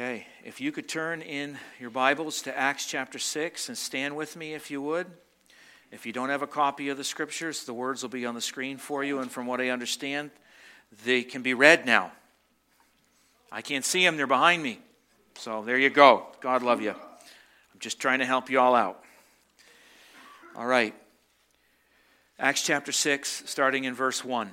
Okay, if you could turn in your Bibles to Acts chapter 6 and stand with me if you would. If you don't have a copy of the scriptures, the words will be on the screen for you, and from what I understand, they can be read now. I can't see them, they're behind me. So there you go. God love you. I'm just trying to help you all out. All right. Acts chapter 6, starting in verse 1.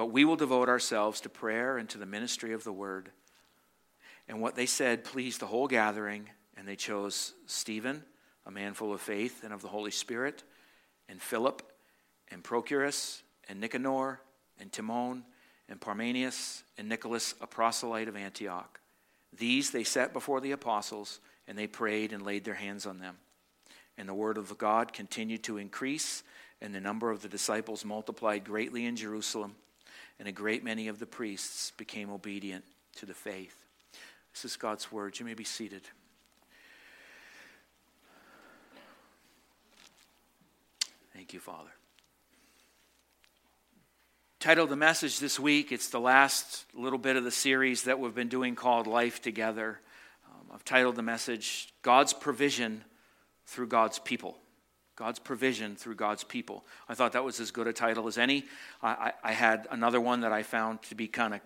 But we will devote ourselves to prayer and to the ministry of the word. And what they said pleased the whole gathering, and they chose Stephen, a man full of faith and of the Holy Spirit, and Philip, and Prochorus, and Nicanor, and Timon, and Parmenas, and Nicholas, a proselyte of Antioch. These they set before the apostles, and they prayed and laid their hands on them. And the word of God continued to increase, and the number of the disciples multiplied greatly in Jerusalem and a great many of the priests became obedient to the faith. This is God's word. You may be seated. Thank you, Father. Title the message this week, it's the last little bit of the series that we've been doing called Life Together. Um, I've titled the message God's Provision Through God's People. God's provision through God's people. I thought that was as good a title as any. I, I, I had another one that I found to be kind of,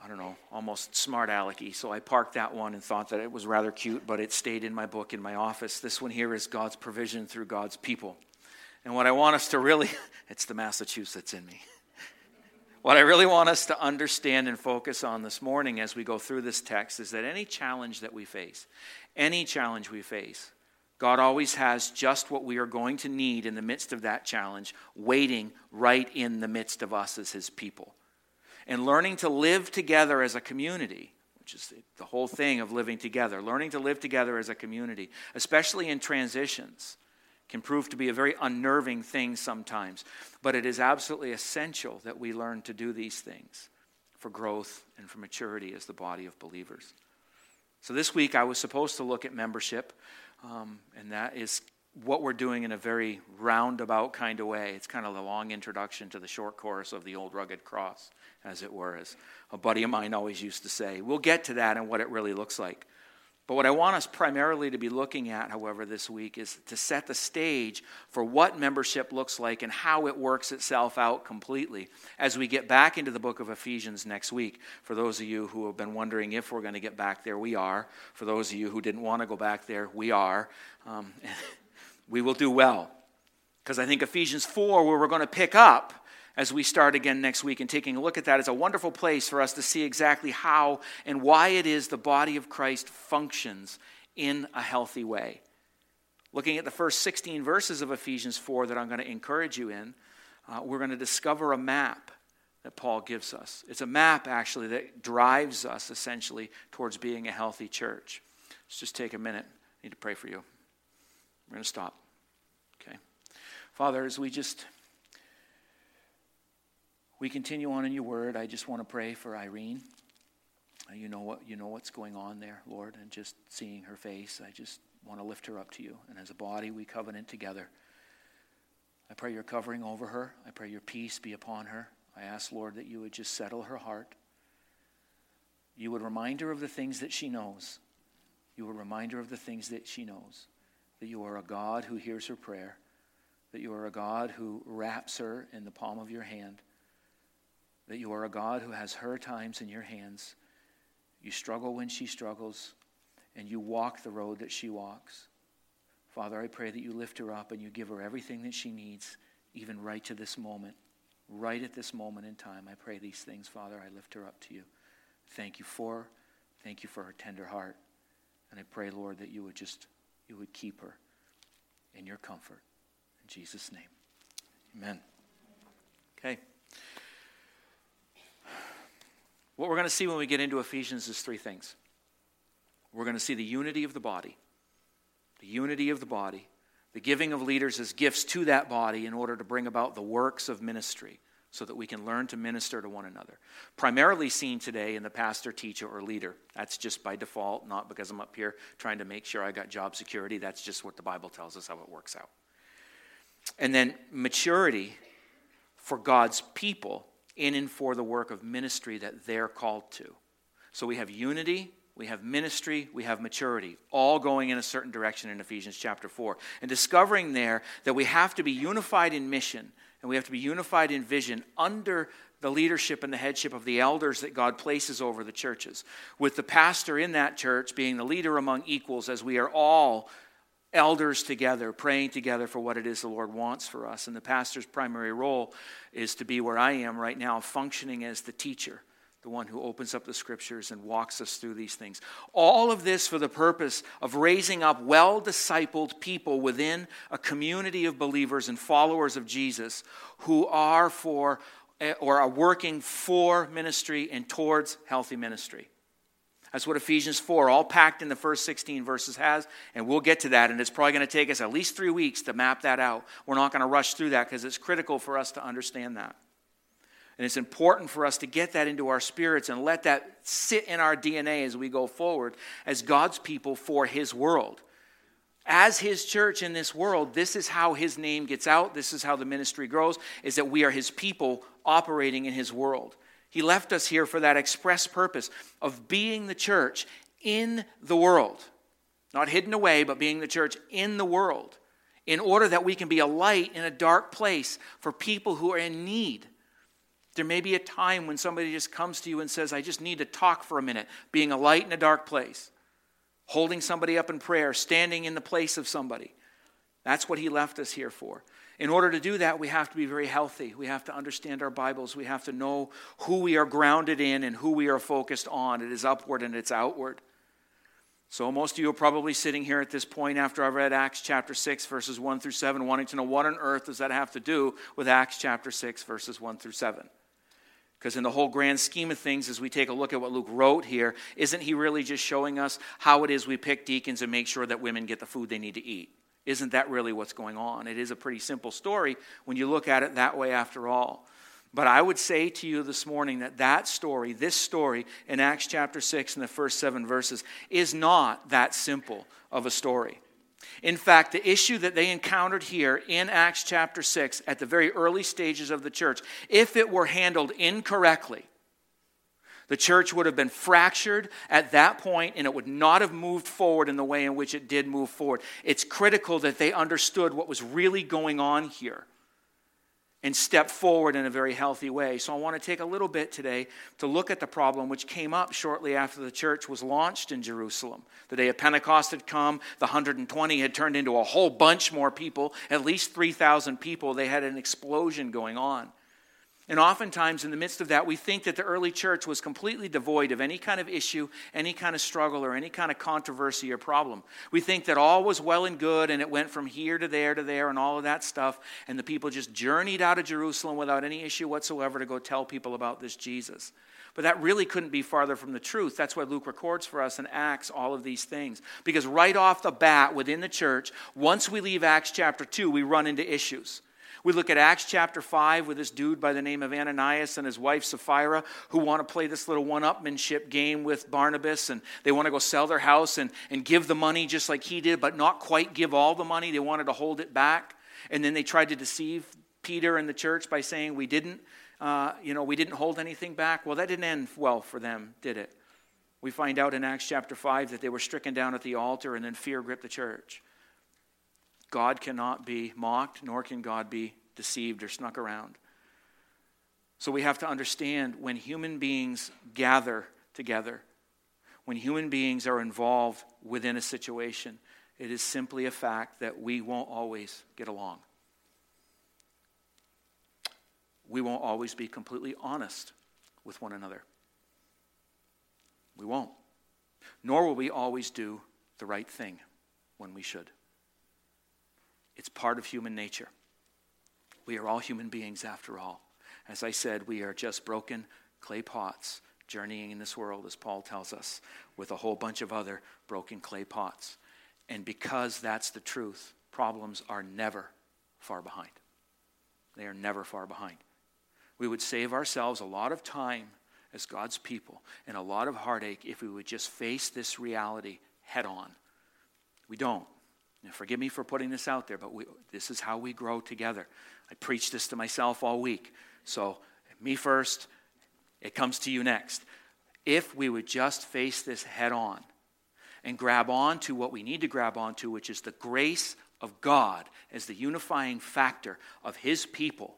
I don't know, almost smart alecky. So I parked that one and thought that it was rather cute, but it stayed in my book in my office. This one here is God's provision through God's people. And what I want us to really, it's the Massachusetts in me. What I really want us to understand and focus on this morning as we go through this text is that any challenge that we face, any challenge we face, God always has just what we are going to need in the midst of that challenge, waiting right in the midst of us as His people. And learning to live together as a community, which is the whole thing of living together, learning to live together as a community, especially in transitions, can prove to be a very unnerving thing sometimes. But it is absolutely essential that we learn to do these things for growth and for maturity as the body of believers. So this week I was supposed to look at membership. Um, and that is what we're doing in a very roundabout kind of way. It's kind of the long introduction to the short course of the old rugged cross, as it were, as a buddy of mine always used to say. We'll get to that and what it really looks like. But what I want us primarily to be looking at, however, this week is to set the stage for what membership looks like and how it works itself out completely as we get back into the book of Ephesians next week. For those of you who have been wondering if we're going to get back there, we are. For those of you who didn't want to go back there, we are. Um, we will do well. Because I think Ephesians 4, where we're going to pick up, as we start again next week and taking a look at that is a wonderful place for us to see exactly how and why it is the body of Christ functions in a healthy way. Looking at the first 16 verses of Ephesians 4 that I'm going to encourage you in, uh, we're going to discover a map that Paul gives us. It's a map, actually, that drives us essentially towards being a healthy church. Let's just take a minute. I need to pray for you. We're going to stop. Okay. Father, as we just we continue on in your word. I just want to pray for Irene. Uh, you know what you know what's going on there, Lord, and just seeing her face, I just want to lift her up to you. And as a body, we covenant together. I pray your covering over her. I pray your peace be upon her. I ask, Lord, that you would just settle her heart. You would remind her of the things that she knows. You would remind her of the things that she knows. That you are a God who hears her prayer. That you are a God who wraps her in the palm of your hand that you are a God who has her times in your hands. You struggle when she struggles, and you walk the road that she walks. Father, I pray that you lift her up and you give her everything that she needs, even right to this moment. Right at this moment in time, I pray these things, Father. I lift her up to you. Thank you for her. Thank you for her tender heart. And I pray, Lord, that you would just you would keep her in your comfort. In Jesus' name. Amen. Okay. What we're going to see when we get into Ephesians is three things. we're going to see the unity of the body. The unity of the body. The giving of leaders as gifts to that body in order to bring about the works of ministry so that we can learn to minister to one another. Primarily seen today in the pastor, teacher, or leader. That's just by default, not because I'm up here trying to make sure I got job security. That's just what the Bible tells us how it works out. And then maturity for God's people in and for the work of ministry that they're called to. So we have unity, we have ministry, we have maturity, all going in a certain direction in Ephesians chapter 4. And discovering there that we have to be unified in mission and we have to be unified in vision under the leadership and the headship of the elders that God places over the churches, with the pastor in that church being the leader among equals, as we are all elders together, praying together for what it is the Lord wants for us. And the pastor's primary role is to be where I am right now, functioning as the teacher the one who opens up the scriptures and walks us through these things. All of this for the purpose of raising up well discipled people within a community of believers and followers of Jesus who are for eh, or are working for ministry and towards healthy ministry. That's what Ephesians 4, all packed in the first 16 verses, has. And we'll get to that. And it's probably going to take us at least three weeks to map that out. We're not going to rush through that because it's critical for us to understand that. And it's important for us to get that into our spirits and let that sit in our DNA as we go forward as God's people for His world. As His church in this world, this is how His name gets out. This is how the ministry grows, is that we are His people operating in His world. He left us here for that express purpose of being the church in the world. Not hidden away, but being the church in the world in order that we can be a light in a dark place for people who are in need there may be a time when somebody just comes to you and says, I just need to talk for a minute, being a light in a dark place, holding somebody up in prayer, standing in the place of somebody. That's what he left us here for. In order to do that, we have to be very healthy. We have to understand our Bibles. We have to know who we are grounded in and who we are focused on. It is upward and it's outward. So, most of you are probably sitting here at this point after I've read Acts chapter 6, verses 1 through 7, wanting to know what on earth does that have to do with Acts chapter 6, verses 1 through 7. Because in the whole grand scheme of things, as we take a look at what Luke wrote here, isn't he really just showing us how it is we pick deacons and make sure that women get the food they need to eat? Isn't that really what's going on? It is a pretty simple story when you look at it that way, after all. But I would say to you this morning that that story, this story in Acts chapter 6 in the first seven verses, is not that simple of a story. In fact, the issue that they encountered here in Acts chapter 6 at the very early stages of the church, if it were handled incorrectly, the church would have been fractured at that point and it would not have moved forward in the way in which it did move forward. It's critical that they understood what was really going on here and step forward in a very healthy way. So I want to take a little bit today to look at the problem which came up shortly after the church was launched in Jerusalem. The day of Pentecost had come, the 120 had turned into a whole bunch more people, at least 3,000 people. They had an explosion going on. And oftentimes, in the midst of that, we think that the early church was completely devoid of any kind of issue, any kind of struggle, or any kind of controversy or problem. We think that all was well and good, and it went from here to there to there, and all of that stuff, and the people just journeyed out of Jerusalem without any issue whatsoever to go tell people about this Jesus. But that really couldn't be farther from the truth. That's why Luke records for us in Acts all of these things. Because right off the bat within the church, once we leave Acts chapter 2, we run into issues. We look at Acts chapter 5 with this dude by the name of Ananias and his wife Sapphira who want to play this little one upmanship game with Barnabas and they want to go sell their house and, and give the money just like he did, but not quite give all the money. They wanted to hold it back. And then they tried to deceive Peter and the church by saying, We didn't, uh, you know, we didn't hold anything back. Well, that didn't end well for them, did it? We find out in Acts chapter 5 that they were stricken down at the altar and then fear gripped the church. God cannot be mocked, nor can God be deceived or snuck around. So we have to understand when human beings gather together, when human beings are involved within a situation, it is simply a fact that we won't always get along. We won't always be completely honest with one another. We won't. Nor will we always do the right thing when we should. It's part of human nature. We are all human beings after all. As I said, we are just broken clay pots journeying in this world, as Paul tells us, with a whole bunch of other broken clay pots. And because that's the truth, problems are never far behind. They are never far behind. We would save ourselves a lot of time as God's people and a lot of heartache if we would just face this reality head on. We don't. Now, forgive me for putting this out there, but we, this is how we grow together. I preach this to myself all week. So, me first, it comes to you next. If we would just face this head on and grab on to what we need to grab on to, which is the grace of God as the unifying factor of His people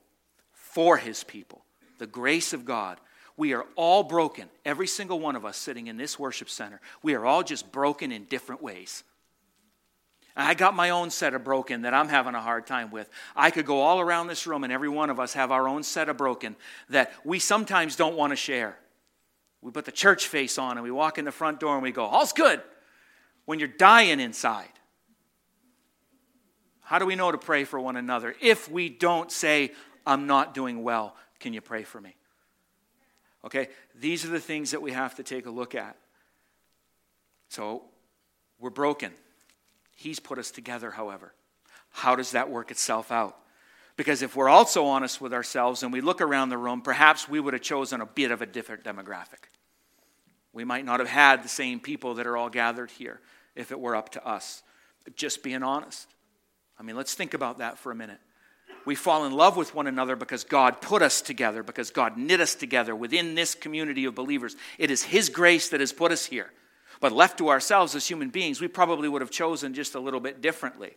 for His people, the grace of God. We are all broken, every single one of us sitting in this worship center. We are all just broken in different ways. I got my own set of broken that I'm having a hard time with. I could go all around this room, and every one of us have our own set of broken that we sometimes don't want to share. We put the church face on and we walk in the front door and we go, All's good when you're dying inside. How do we know to pray for one another if we don't say, I'm not doing well? Can you pray for me? Okay, these are the things that we have to take a look at. So, we're broken. He's put us together, however. How does that work itself out? Because if we're also honest with ourselves and we look around the room, perhaps we would have chosen a bit of a different demographic. We might not have had the same people that are all gathered here if it were up to us. Just being honest. I mean, let's think about that for a minute. We fall in love with one another because God put us together, because God knit us together within this community of believers. It is His grace that has put us here. But left to ourselves as human beings, we probably would have chosen just a little bit differently.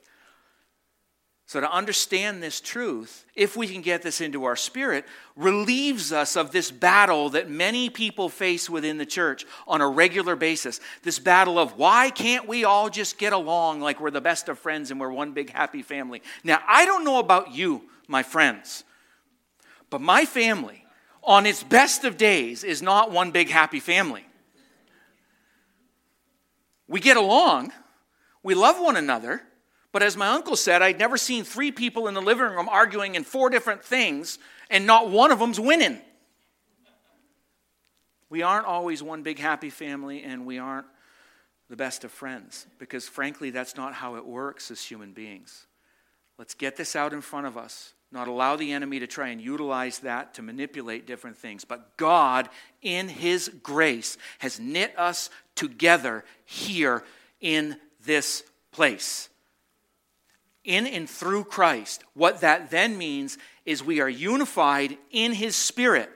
So, to understand this truth, if we can get this into our spirit, relieves us of this battle that many people face within the church on a regular basis. This battle of why can't we all just get along like we're the best of friends and we're one big happy family? Now, I don't know about you, my friends, but my family, on its best of days, is not one big happy family. We get along, we love one another but as my uncle said, I'd never seen three people in the living room arguing in four different things, and not one of them's winning. We aren't always one big happy family, and we aren't the best of friends, because frankly, that's not how it works as human beings. Let's get this out in front of us, not allow the enemy to try and utilize that to manipulate different things. But God, in His grace, has knit us together here in this place in and through Christ. What that then means is we are unified in His Spirit.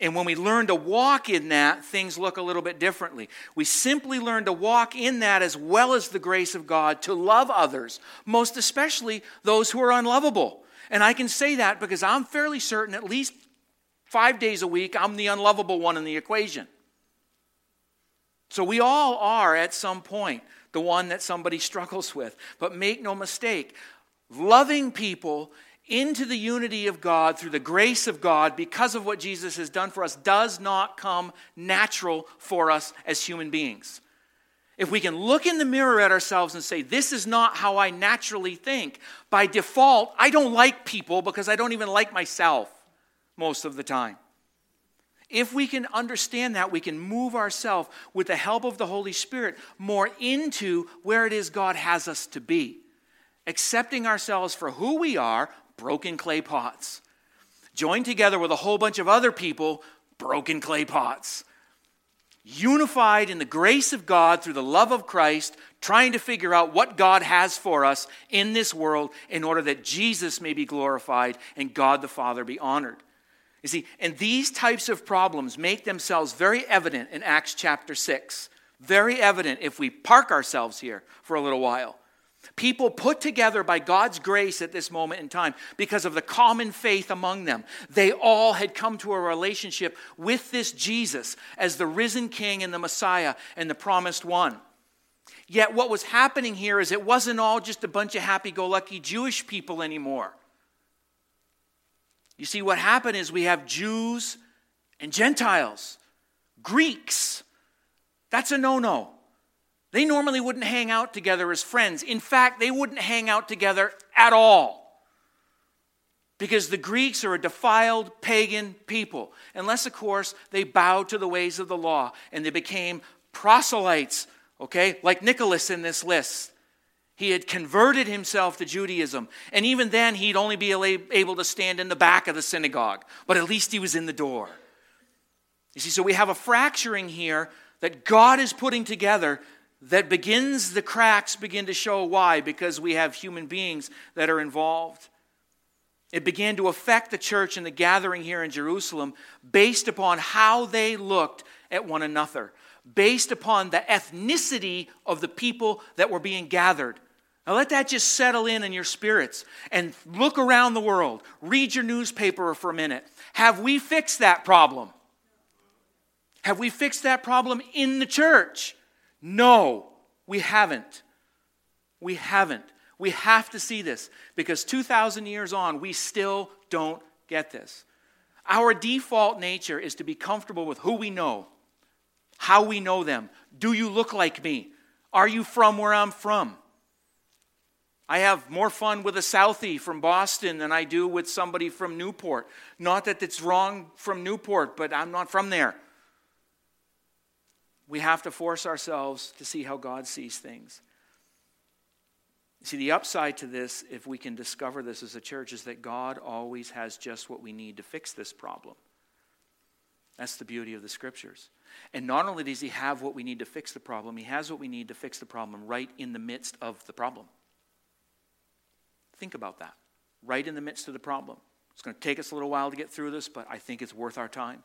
And when we learn to walk in that, things look a little bit differently. We simply learn to walk in that as well as the grace of God to love others, most especially those who are unlovable. And I can say that because I'm fairly certain at least five days a week, I'm the unlovable one in the equation. So we all are at some point the one that somebody struggles with. But make no mistake, loving people into the unity of God through the grace of God because of what Jesus has done for us does not come natural for us as human beings. If we can look in the mirror at ourselves and say, This is not how I naturally think, by default, I don't like people because I don't even like myself most of the time. If we can understand that, we can move ourselves with the help of the Holy Spirit more into where it is God has us to be, accepting ourselves for who we are, broken clay pots, joined together with a whole bunch of other people, broken clay pots, unified in the grace of God through the love of Christ, trying to figure out what God has for us in this world in order that Jesus may be glorified and God the Father be honored. You see, and these types of problems make themselves very evident in Acts chapter 6. Very evident if we park ourselves here for a little while. People put together by God's grace at this moment in time because of the common faith among them. They all had come to a relationship with this Jesus as the risen King and the Messiah and the promised one. Yet, what was happening here is it wasn't all just a bunch of happy go lucky Jewish people anymore. You see, what happened is we have Jews and Gentiles, Greeks. That's a no no. They normally wouldn't hang out together as friends. In fact, they wouldn't hang out together at all. Because the Greeks are a defiled pagan people, unless, of course, they bowed to the ways of the law and they became proselytes, okay, like Nicholas in this list. He had converted himself to Judaism. And even then, he'd only be able to stand in the back of the synagogue, but at least he was in the door. You see, so we have a fracturing here that God is putting together that begins, the cracks begin to show why, because we have human beings that are involved. It began to affect the church and the gathering here in Jerusalem based upon how they looked at one another, based upon the ethnicity of the people that were being gathered. Now, let that just settle in in your spirits and look around the world. Read your newspaper for a minute. Have we fixed that problem? Have we fixed that problem in the church? No, we haven't. We haven't. We have to see this because 2,000 years on, we still don't get this. Our default nature is to be comfortable with who we know, how we know them. Do you look like me? Are you from where I'm from? I have more fun with a Southie from Boston than I do with somebody from Newport. Not that it's wrong from Newport, but I'm not from there. We have to force ourselves to see how God sees things. See, the upside to this, if we can discover this as a church, is that God always has just what we need to fix this problem. That's the beauty of the scriptures. And not only does He have what we need to fix the problem, He has what we need to fix the problem right in the midst of the problem. Think about that. Right in the midst of the problem. It's going to take us a little while to get through this, but I think it's worth our time.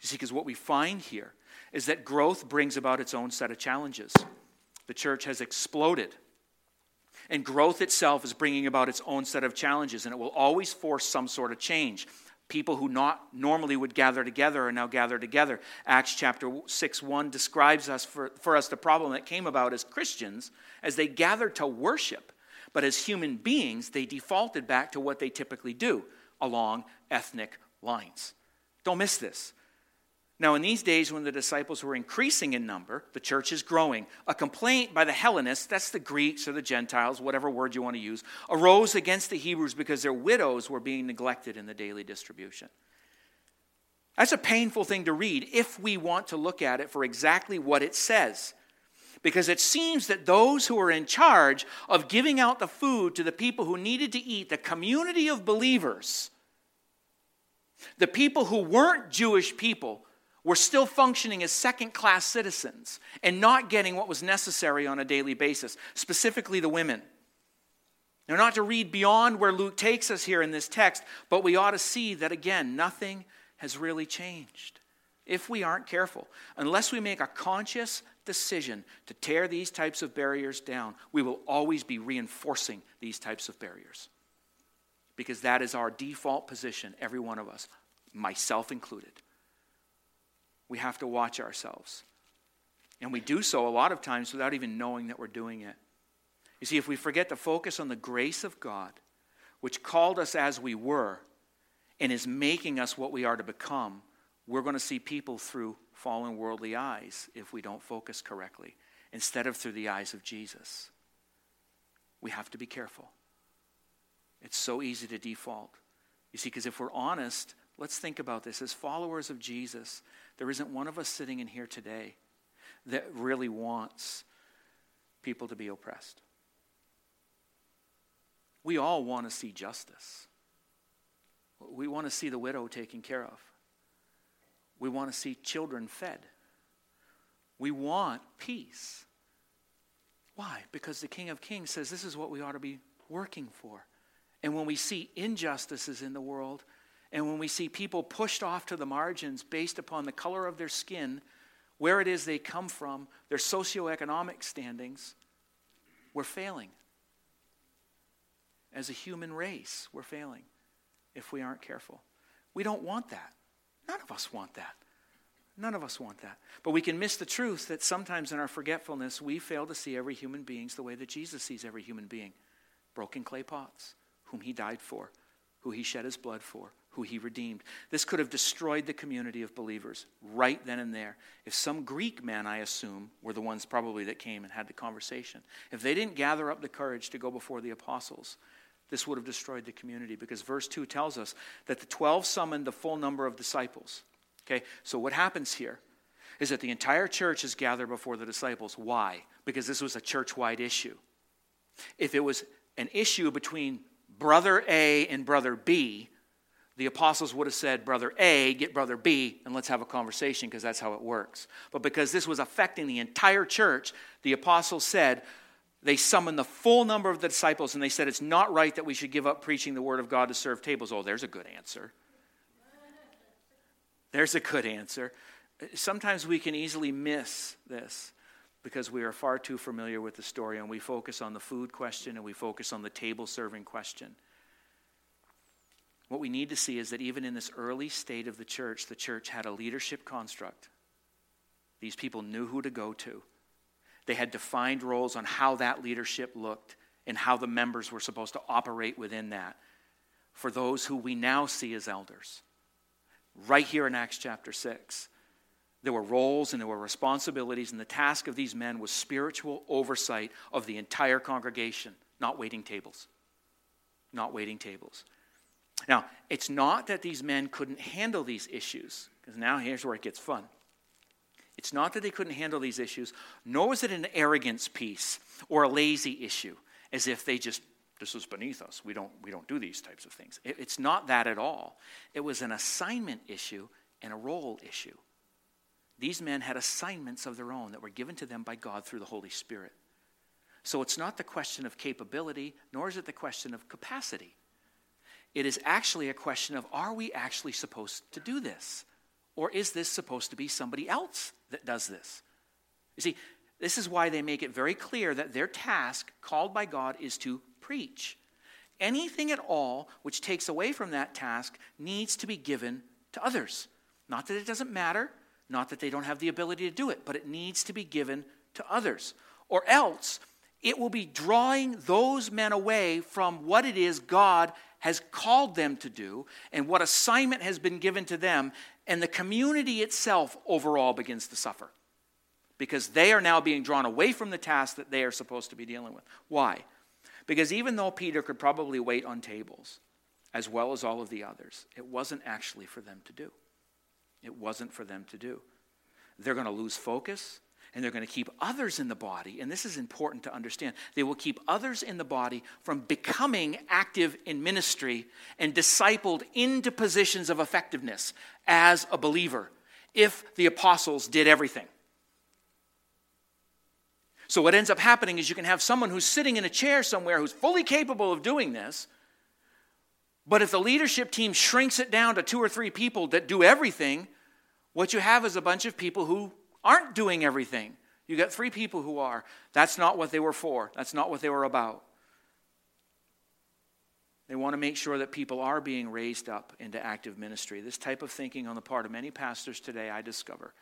You see, because what we find here is that growth brings about its own set of challenges. The church has exploded, and growth itself is bringing about its own set of challenges, and it will always force some sort of change. People who not normally would gather together are now gathered together. Acts chapter 6 1 describes us for, for us the problem that came about as Christians as they gathered to worship but as human beings, they defaulted back to what they typically do along ethnic lines. Don't miss this. Now, in these days when the disciples were increasing in number, the church is growing. A complaint by the Hellenists, that's the Greeks or the Gentiles, whatever word you want to use, arose against the Hebrews because their widows were being neglected in the daily distribution. That's a painful thing to read if we want to look at it for exactly what it says because it seems that those who were in charge of giving out the food to the people who needed to eat, the community of believers, the people who weren't Jewish people, were still functioning as second class citizens and not getting what was necessary on a daily basis, specifically the women. Now, not to read beyond where Luke takes us here in this text, but we ought to see that again, nothing has really changed if we aren't careful. Unless we make a conscious decision to tear these types of barriers down, we will always be reinforcing these types of barriers. Because that is our default position, every one of us, myself included. We have to watch ourselves. And we do so a lot of times without even knowing that we're doing it. You see, if we forget to focus on the grace of God, which called us as we were and is making us what we are to become, we're going to see people through fallen worldly eyes if we don't focus correctly instead of through the eyes of Jesus. We have to be careful. It's so easy to default. You see, because if we're honest, let's think about this. As followers of Jesus, there isn't one of us sitting in here today that really wants people to be oppressed. We all want to see justice. We want to see the widow taken care of. We want to see children fed. We want peace. Why? Because the King of Kings says this is what we ought to be working for. And when we see injustices in the world, and when we see people pushed off to the margins based upon the color of their skin, where it is they come from, their socioeconomic standings, we're failing. As a human race, we're failing if we aren't careful. We don't want that. None of us want that. None of us want that. But we can miss the truth that sometimes in our forgetfulness, we fail to see every human being the way that Jesus sees every human being broken clay pots, whom he died for, who he shed his blood for, who he redeemed. This could have destroyed the community of believers right then and there. If some Greek men, I assume, were the ones probably that came and had the conversation, if they didn't gather up the courage to go before the apostles this would have destroyed the community because verse 2 tells us that the 12 summoned the full number of disciples. Okay, so what happens here is that the entire church is gathered before the disciples. Why? Because this was a church wide issue. If it was an issue between brother A and brother B, the apostles would have said, Brother A, get brother B, and let's have a conversation because that's how it works. But because this was affecting the entire church, the apostles said, they summoned the full number of the disciples and they said, It's not right that we should give up preaching the word of God to serve tables. Oh, there's a good answer. There's a good answer. Sometimes we can easily miss this because we are far too familiar with the story and we focus on the food question and we focus on the table serving question. What we need to see is that even in this early state of the church, the church had a leadership construct. These people knew who to go to. They had defined roles on how that leadership looked and how the members were supposed to operate within that for those who we now see as elders. Right here in Acts chapter 6. There were roles and there were responsibilities, and the task of these men was spiritual oversight of the entire congregation, not waiting tables. Not waiting tables. Now, it's not that these men couldn't handle these issues, because now here's where it gets fun. It's not that they couldn't handle these issues, nor was it an arrogance piece or a lazy issue, as if they just, this is beneath us. We don't, we don't do these types of things. It, it's not that at all. It was an assignment issue and a role issue. These men had assignments of their own that were given to them by God through the Holy Spirit. So it's not the question of capability, nor is it the question of capacity. It is actually a question of are we actually supposed to do this? Or is this supposed to be somebody else that does this? You see, this is why they make it very clear that their task, called by God, is to preach. Anything at all which takes away from that task needs to be given to others. Not that it doesn't matter, not that they don't have the ability to do it, but it needs to be given to others. Or else, it will be drawing those men away from what it is God has called them to do and what assignment has been given to them, and the community itself overall begins to suffer because they are now being drawn away from the task that they are supposed to be dealing with. Why? Because even though Peter could probably wait on tables as well as all of the others, it wasn't actually for them to do. It wasn't for them to do. They're going to lose focus and they're going to keep others in the body, and this is important to understand. They will keep others in the body from becoming active in ministry and discipled into positions of effectiveness as a believer if the apostles did everything. So, what ends up happening is you can have someone who's sitting in a chair somewhere who's fully capable of doing this, but if the leadership team shrinks it down to two or three people that do everything, what you have is a bunch of people who aren't doing everything. You got three people who are. That's not what they were for, that's not what they were about. They want to make sure that people are being raised up into active ministry. This type of thinking on the part of many pastors today, I discover,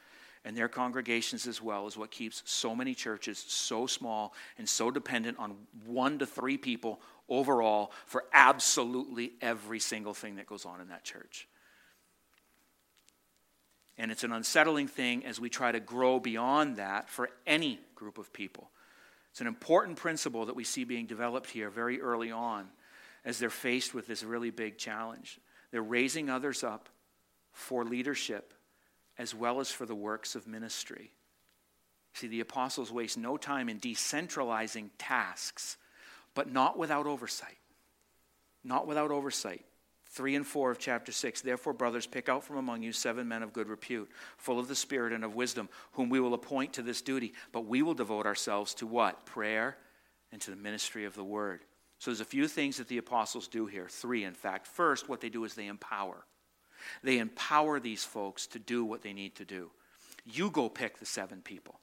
and their congregations as well, is what keeps so many churches so small and so dependent on one to three people overall for absolutely every single thing that goes on in that church. And it's an unsettling thing as we try to grow beyond that for any group of people. It's an important principle that we see being developed here very early on as they're faced with this really big challenge. They're raising others up for leadership as well as for the works of ministry. See, the apostles waste no time in decentralizing tasks, but not without oversight. Not without oversight. 3 and 4 of chapter 6. Therefore, brothers, pick out from among you seven men of good repute, full of the Spirit and of wisdom, whom we will appoint to this duty. But we will devote ourselves to what? Prayer and to the ministry of the word. So there's a few things that the apostles do here. Three, in fact. First, what they do is they empower. They empower these folks to do what they need to do. You go pick the seven people.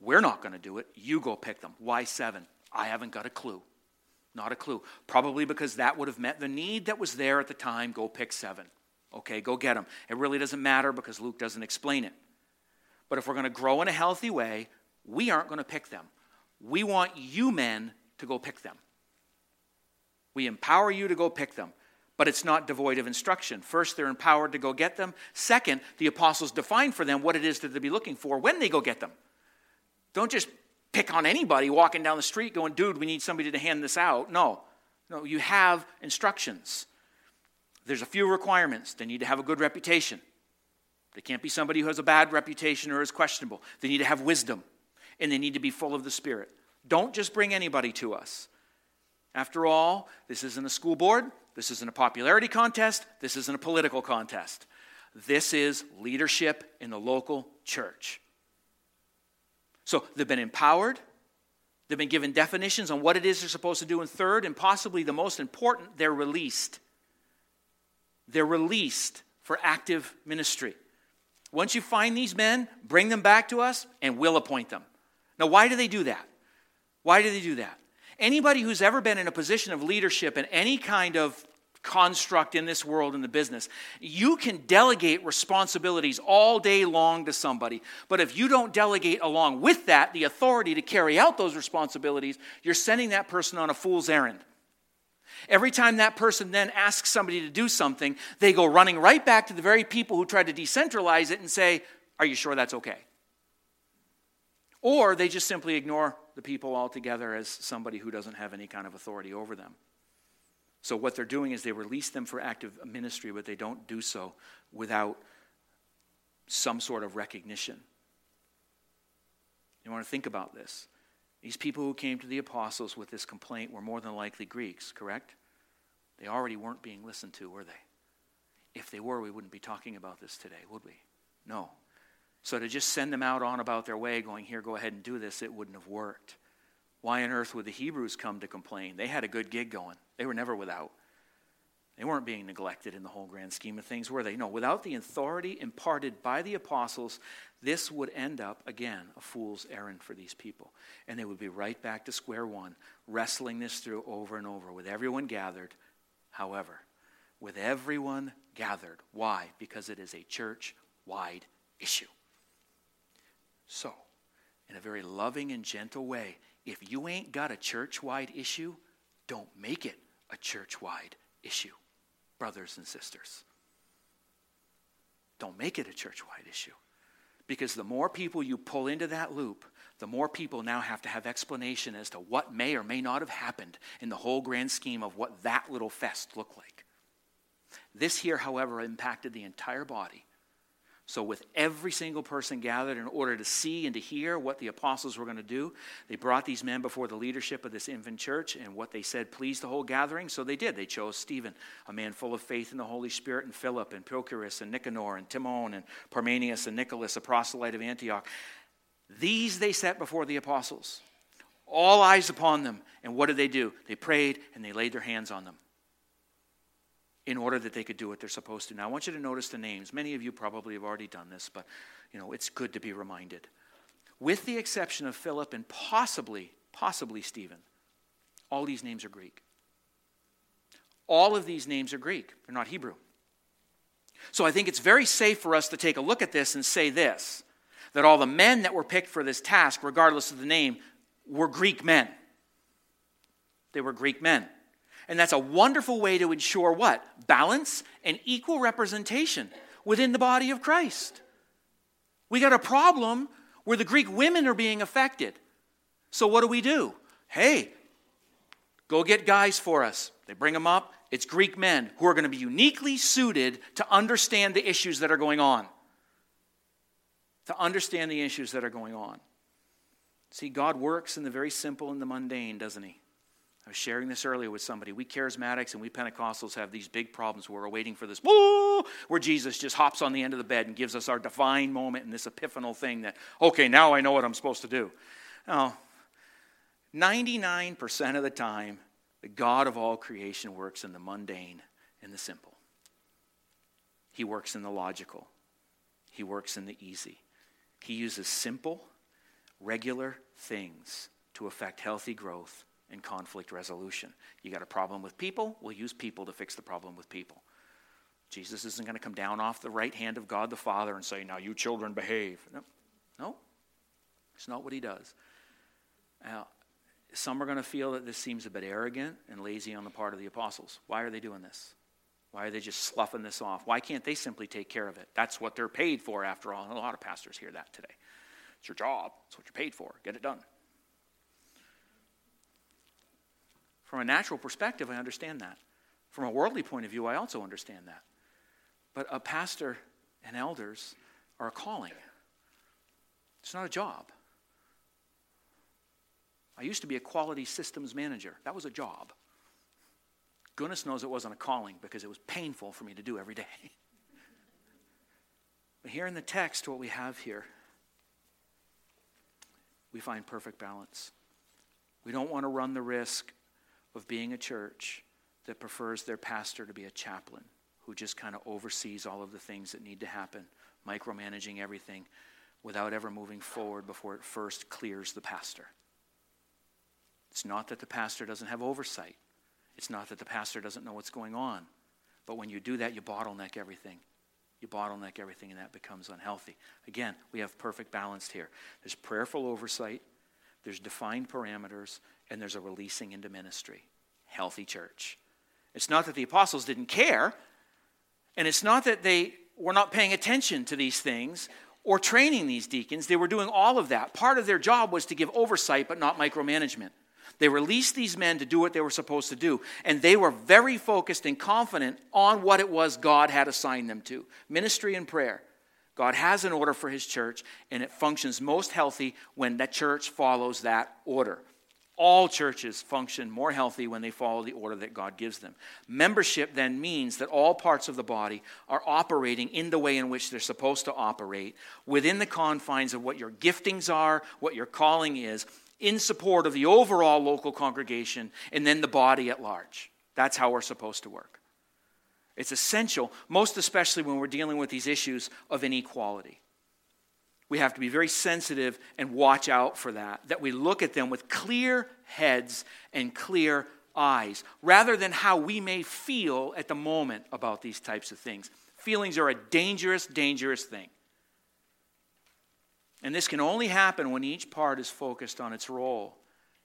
We're not going to do it. You go pick them. Why seven? I haven't got a clue. Not a clue. Probably because that would have met the need that was there at the time. Go pick seven. Okay, go get them. It really doesn't matter because Luke doesn't explain it. But if we're going to grow in a healthy way, we aren't going to pick them. We want you men to go pick them. We empower you to go pick them, but it's not devoid of instruction. First, they're empowered to go get them. Second, the apostles define for them what it is that they'll be looking for when they go get them. Don't just pick on anybody walking down the street going, dude, we need somebody to hand this out. No. No, you have instructions. There's a few requirements. They need to have a good reputation. They can't be somebody who has a bad reputation or is questionable. They need to have wisdom, and they need to be full of the Spirit. Don't just bring anybody to us. After all, this isn't a school board, this isn't a popularity contest, this isn't a political contest. This is leadership in the local church. So they've been empowered, they've been given definitions on what it is they're supposed to do. And third, and possibly the most important, they're released. They're released for active ministry. Once you find these men, bring them back to us, and we'll appoint them. Now, why do they do that? Why do they do that? Anybody who's ever been in a position of leadership in any kind of construct in this world in the business. You can delegate responsibilities all day long to somebody, but if you don't delegate along with that the authority to carry out those responsibilities, you're sending that person on a fool's errand. Every time that person then asks somebody to do something, they go running right back to the very people who tried to decentralize it and say, Are you sure that's okay? Or they just simply ignore the people altogether as somebody who doesn't have any kind of authority over them. So, what they're doing is they release them for active ministry, but they don't do so without some sort of recognition. You want to think about this. These people who came to the apostles with this complaint were more than likely Greeks, correct? They already weren't being listened to, were they? If they were, we wouldn't be talking about this today, would we? No. So to just send them out on about their way, going, here, go ahead and do this, it wouldn't have worked. Why on earth would the Hebrews come to complain? They had a good gig going, they were never without. They weren't being neglected in the whole grand scheme of things, were they? No, without the authority imparted by the apostles, this would end up, again, a fool's errand for these people. And they would be right back to square one, wrestling this through over and over with everyone gathered. However, with everyone gathered. Why? Because it is a church wide issue. So, in a very loving and gentle way, if you ain't got a church wide issue, don't make it a church wide issue, brothers and sisters. Don't make it a church wide issue. Because the more people you pull into that loop, the more people now have to have explanation as to what may or may not have happened in the whole grand scheme of what that little fest looked like. This here, however, impacted the entire body so, with every single person gathered in order to see and to hear what the apostles were going to do, they brought these men before the leadership of this infant church, and what they said pleased the whole gathering. So they did. They chose Stephen, a man full of faith in the Holy Spirit, and Philip, and Prochorus, and Nicanor, and Timon, and Parmenius, and Nicholas, a proselyte of Antioch. These they set before the apostles, all eyes upon them. And what did they do? They prayed and they laid their hands on them in order that they could do what they're supposed to. Now, I want you to notice the names. Many of you probably have already done this, but you know, it's good to be reminded. With the exception of Philip and possibly, possibly Stephen, all these names are Greek. All of these names are Greek, they're not Hebrew. So I think it's very safe for us to take a look at this and say this that all the men that were picked for this task, regardless of the name, were Greek men. They were Greek men. And that's a wonderful way to ensure what? Balance and equal representation within the body of Christ. We got a problem where the Greek women are being affected. So what do we do? Hey, go get guys for us. They bring them up. It's Greek men who are going to be uniquely suited to understand the issues that are going on. To understand the issues that are going on. See, God works in the very simple and the mundane, doesn't He? I was sharing this earlier with somebody. We charismatics and we Pentecostals have these big problems where we're waiting for this where Jesus just hops on the end of the bed and gives us our divine moment and this epiphanal thing that, okay, now I know what I'm supposed to do. Now, 99% of the time, the God of all creation works in the mundane and the simple. He works in the logical, He works in the easy. He uses simple, regular things to affect healthy growth and conflict resolution. You got a problem with people? We'll use people to fix the problem with people. Jesus isn't going to come down off the right hand of God the Father and say, Now you children behave. No, no. It's not what he does. Now, some are going to feel that this seems a bit arrogant and lazy on the part of the apostles. Why are they doing this? Why are they just sloughing this off? Why can't they simply take care of it? That's what they're paid for, after all. And a lot of pastors hear that today. It's your job, it's what you're paid for. Get it done. From a natural perspective, I understand that. From a worldly point of view, I also understand that. But a pastor and elders are a calling, it's not a job. I used to be a quality systems manager, that was a job. Goodness knows it wasn't a calling because it was painful for me to do every day. but here in the text, what we have here, we find perfect balance. We don't want to run the risk of being a church that prefers their pastor to be a chaplain who just kind of oversees all of the things that need to happen, micromanaging everything without ever moving forward before it first clears the pastor. It's not that the pastor doesn't have oversight. It's not that the pastor doesn't know what's going on. But when you do that, you bottleneck everything. You bottleneck everything, and that becomes unhealthy. Again, we have perfect balance here. There's prayerful oversight, there's defined parameters, and there's a releasing into ministry. Healthy church. It's not that the apostles didn't care, and it's not that they were not paying attention to these things or training these deacons. They were doing all of that. Part of their job was to give oversight, but not micromanagement. They released these men to do what they were supposed to do, and they were very focused and confident on what it was God had assigned them to ministry and prayer. God has an order for his church, and it functions most healthy when that church follows that order. All churches function more healthy when they follow the order that God gives them. Membership then means that all parts of the body are operating in the way in which they're supposed to operate, within the confines of what your giftings are, what your calling is, in support of the overall local congregation and then the body at large. That's how we're supposed to work. It's essential, most especially when we're dealing with these issues of inequality. We have to be very sensitive and watch out for that, that we look at them with clear heads and clear eyes, rather than how we may feel at the moment about these types of things. Feelings are a dangerous, dangerous thing. And this can only happen when each part is focused on its role.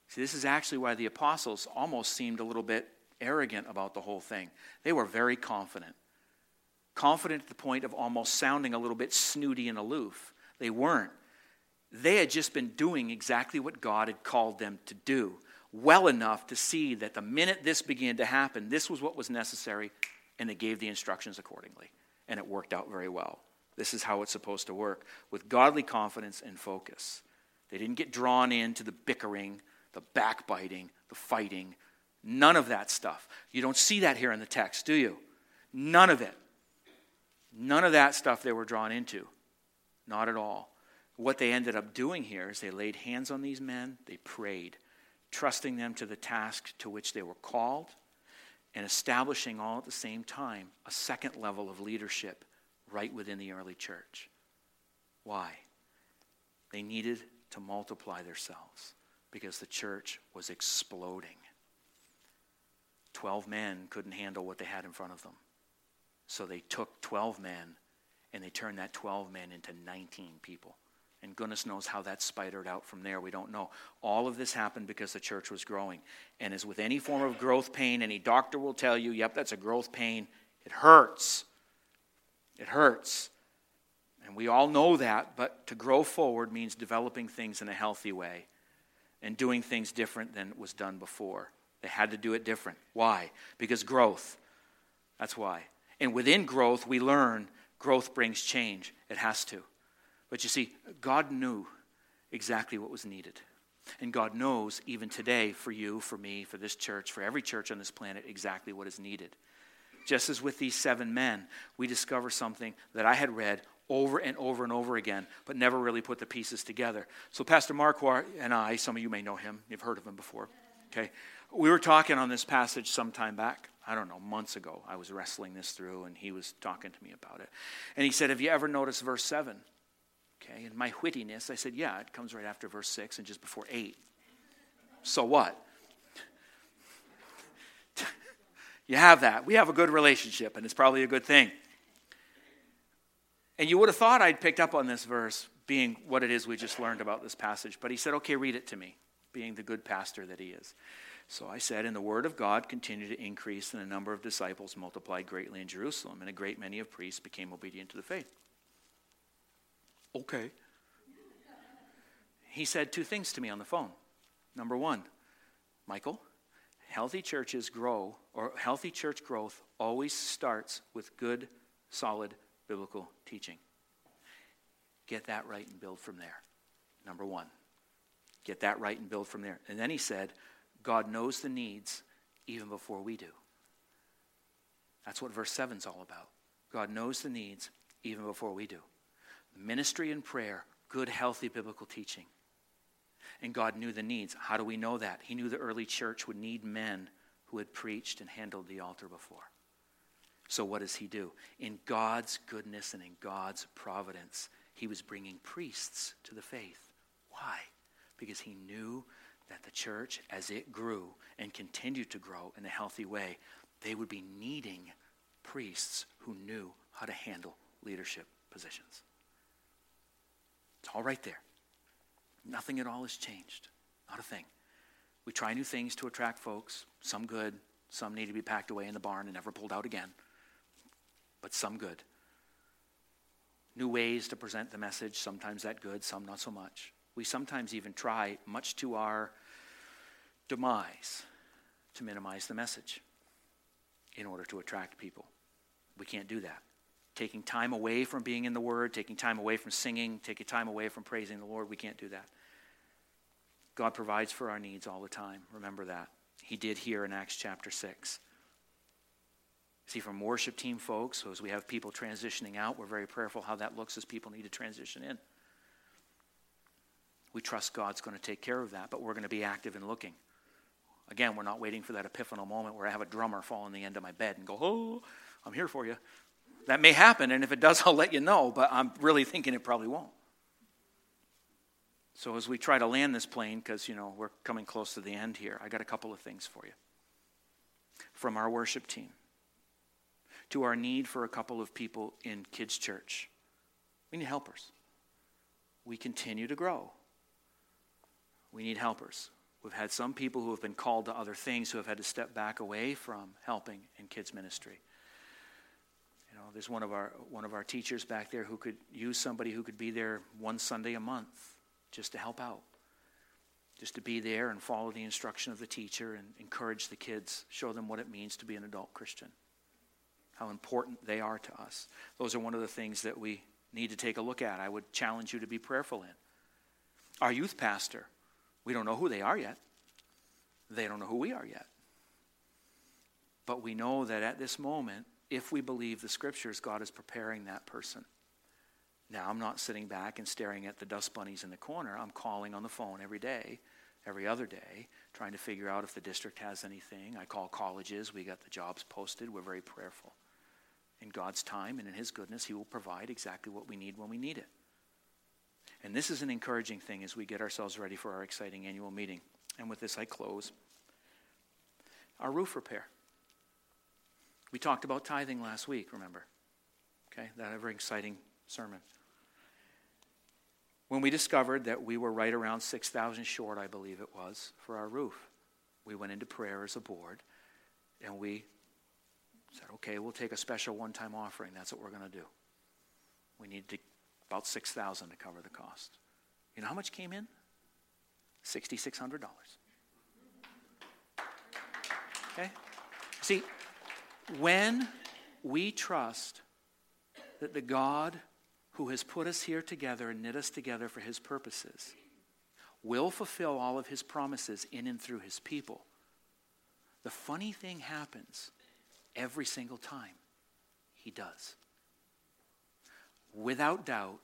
See, this is actually why the apostles almost seemed a little bit arrogant about the whole thing. They were very confident. Confident to the point of almost sounding a little bit snooty and aloof. They weren't. They had just been doing exactly what God had called them to do, well enough to see that the minute this began to happen, this was what was necessary, and they gave the instructions accordingly. And it worked out very well. This is how it's supposed to work with godly confidence and focus. They didn't get drawn into the bickering, the backbiting, the fighting, none of that stuff. You don't see that here in the text, do you? None of it. None of that stuff they were drawn into. Not at all. What they ended up doing here is they laid hands on these men, they prayed, trusting them to the task to which they were called, and establishing all at the same time a second level of leadership right within the early church. Why? They needed to multiply themselves because the church was exploding. Twelve men couldn't handle what they had in front of them. So they took 12 men and they turned that 12 men into 19 people. And goodness knows how that spidered out from there. We don't know. All of this happened because the church was growing. And as with any form of growth pain, any doctor will tell you, yep, that's a growth pain. It hurts. It hurts. And we all know that, but to grow forward means developing things in a healthy way and doing things different than was done before. They had to do it different. Why? Because growth. That's why. And within growth, we learn growth brings change. It has to. But you see, God knew exactly what was needed. And God knows, even today, for you, for me, for this church, for every church on this planet, exactly what is needed. Just as with these seven men, we discover something that I had read over and over and over again, but never really put the pieces together. So, Pastor Marquardt and I, some of you may know him, you've heard of him before, okay? We were talking on this passage some time back. I don't know, months ago. I was wrestling this through, and he was talking to me about it. And he said, Have you ever noticed verse 7? Okay, and my wittiness, I said, Yeah, it comes right after verse 6 and just before 8. So what? You have that. We have a good relationship, and it's probably a good thing. And you would have thought I'd picked up on this verse being what it is we just learned about this passage. But he said, okay, read it to me, being the good pastor that he is. So I said, And the word of God continued to increase, and the number of disciples multiplied greatly in Jerusalem, and a great many of priests became obedient to the faith. Okay. He said two things to me on the phone. Number one, Michael, healthy churches grow, or healthy church growth always starts with good, solid biblical teaching. Get that right and build from there. Number one. Get that right and build from there. And then he said, God knows the needs even before we do. That's what verse 7 is all about. God knows the needs even before we do. Ministry and prayer, good, healthy biblical teaching. And God knew the needs. How do we know that? He knew the early church would need men who had preached and handled the altar before. So, what does he do? In God's goodness and in God's providence, he was bringing priests to the faith. Why? Because he knew that the church, as it grew and continued to grow in a healthy way, they would be needing priests who knew how to handle leadership positions. It's all right there. Nothing at all has changed. Not a thing. We try new things to attract folks, some good, some need to be packed away in the barn and never pulled out again, but some good. New ways to present the message, sometimes that good, some not so much. We sometimes even try, much to our demise, to minimize the message in order to attract people. We can't do that. Taking time away from being in the Word, taking time away from singing, taking time away from praising the Lord, we can't do that. God provides for our needs all the time. Remember that. He did here in Acts chapter 6. See, from worship team folks, so as we have people transitioning out, we're very prayerful how that looks as people need to transition in. We trust God's going to take care of that, but we're going to be active in looking. Again, we're not waiting for that epiphanal moment where I have a drummer fall on the end of my bed and go, oh, I'm here for you. That may happen, and if it does, I'll let you know, but I'm really thinking it probably won't. So as we try to land this plane, because, you know, we're coming close to the end here, I got a couple of things for you. From our worship team to our need for a couple of people in kids' church. We need helpers. We continue to grow. We need helpers. We've had some people who have been called to other things who have had to step back away from helping in kids ministry. You know, there's one of our one of our teachers back there who could use somebody who could be there one Sunday a month just to help out. Just to be there and follow the instruction of the teacher and encourage the kids, show them what it means to be an adult Christian. How important they are to us. Those are one of the things that we need to take a look at. I would challenge you to be prayerful in. Our youth pastor we don't know who they are yet. They don't know who we are yet. But we know that at this moment, if we believe the scriptures, God is preparing that person. Now, I'm not sitting back and staring at the dust bunnies in the corner. I'm calling on the phone every day, every other day, trying to figure out if the district has anything. I call colleges. We got the jobs posted. We're very prayerful. In God's time and in His goodness, He will provide exactly what we need when we need it. And this is an encouraging thing as we get ourselves ready for our exciting annual meeting. And with this, I close. Our roof repair. We talked about tithing last week, remember? Okay, that very exciting sermon. When we discovered that we were right around 6,000 short, I believe it was, for our roof, we went into prayer as a board and we said, okay, we'll take a special one time offering. That's what we're going to do. We need to about 6000 to cover the cost. You know how much came in? $6,600. Okay? See, when we trust that the God who has put us here together and knit us together for his purposes will fulfill all of his promises in and through his people, the funny thing happens every single time. He does without doubt,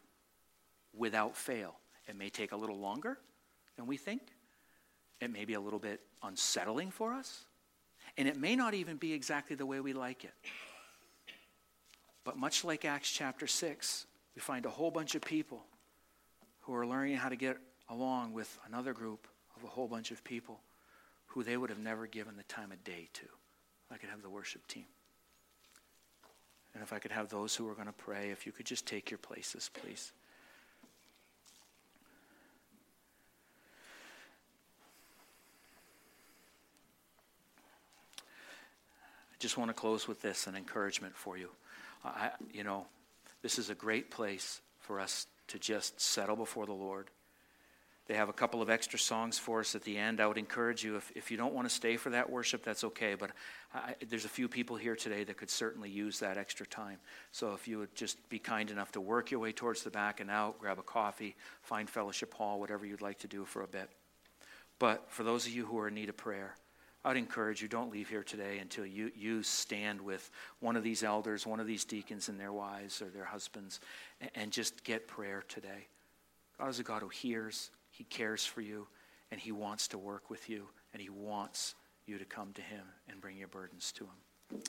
without fail. It may take a little longer than we think. It may be a little bit unsettling for us. And it may not even be exactly the way we like it. But much like Acts chapter 6, we find a whole bunch of people who are learning how to get along with another group of a whole bunch of people who they would have never given the time of day to. I could have the worship team. And if I could have those who are going to pray, if you could just take your places, please. I just want to close with this an encouragement for you. I, you know, this is a great place for us to just settle before the Lord They have a couple of extra songs for us at the end. I would encourage you, if, if you don't want to stay for that worship, that's okay. But I, there's a few people here today that could certainly use that extra time. So if you would just be kind enough to work your way towards the back and out, grab a coffee, find Fellowship Hall, whatever you'd like to do for a bit. But for those of you who are in need of prayer, I'd encourage you don't leave here today until you, you stand with one of these elders, one of these deacons and their wives or their husbands, and, and just get prayer today. God is a God who hears, he cares for you, and He wants to work with you, and He wants you to come to Him and bring your burdens to Him.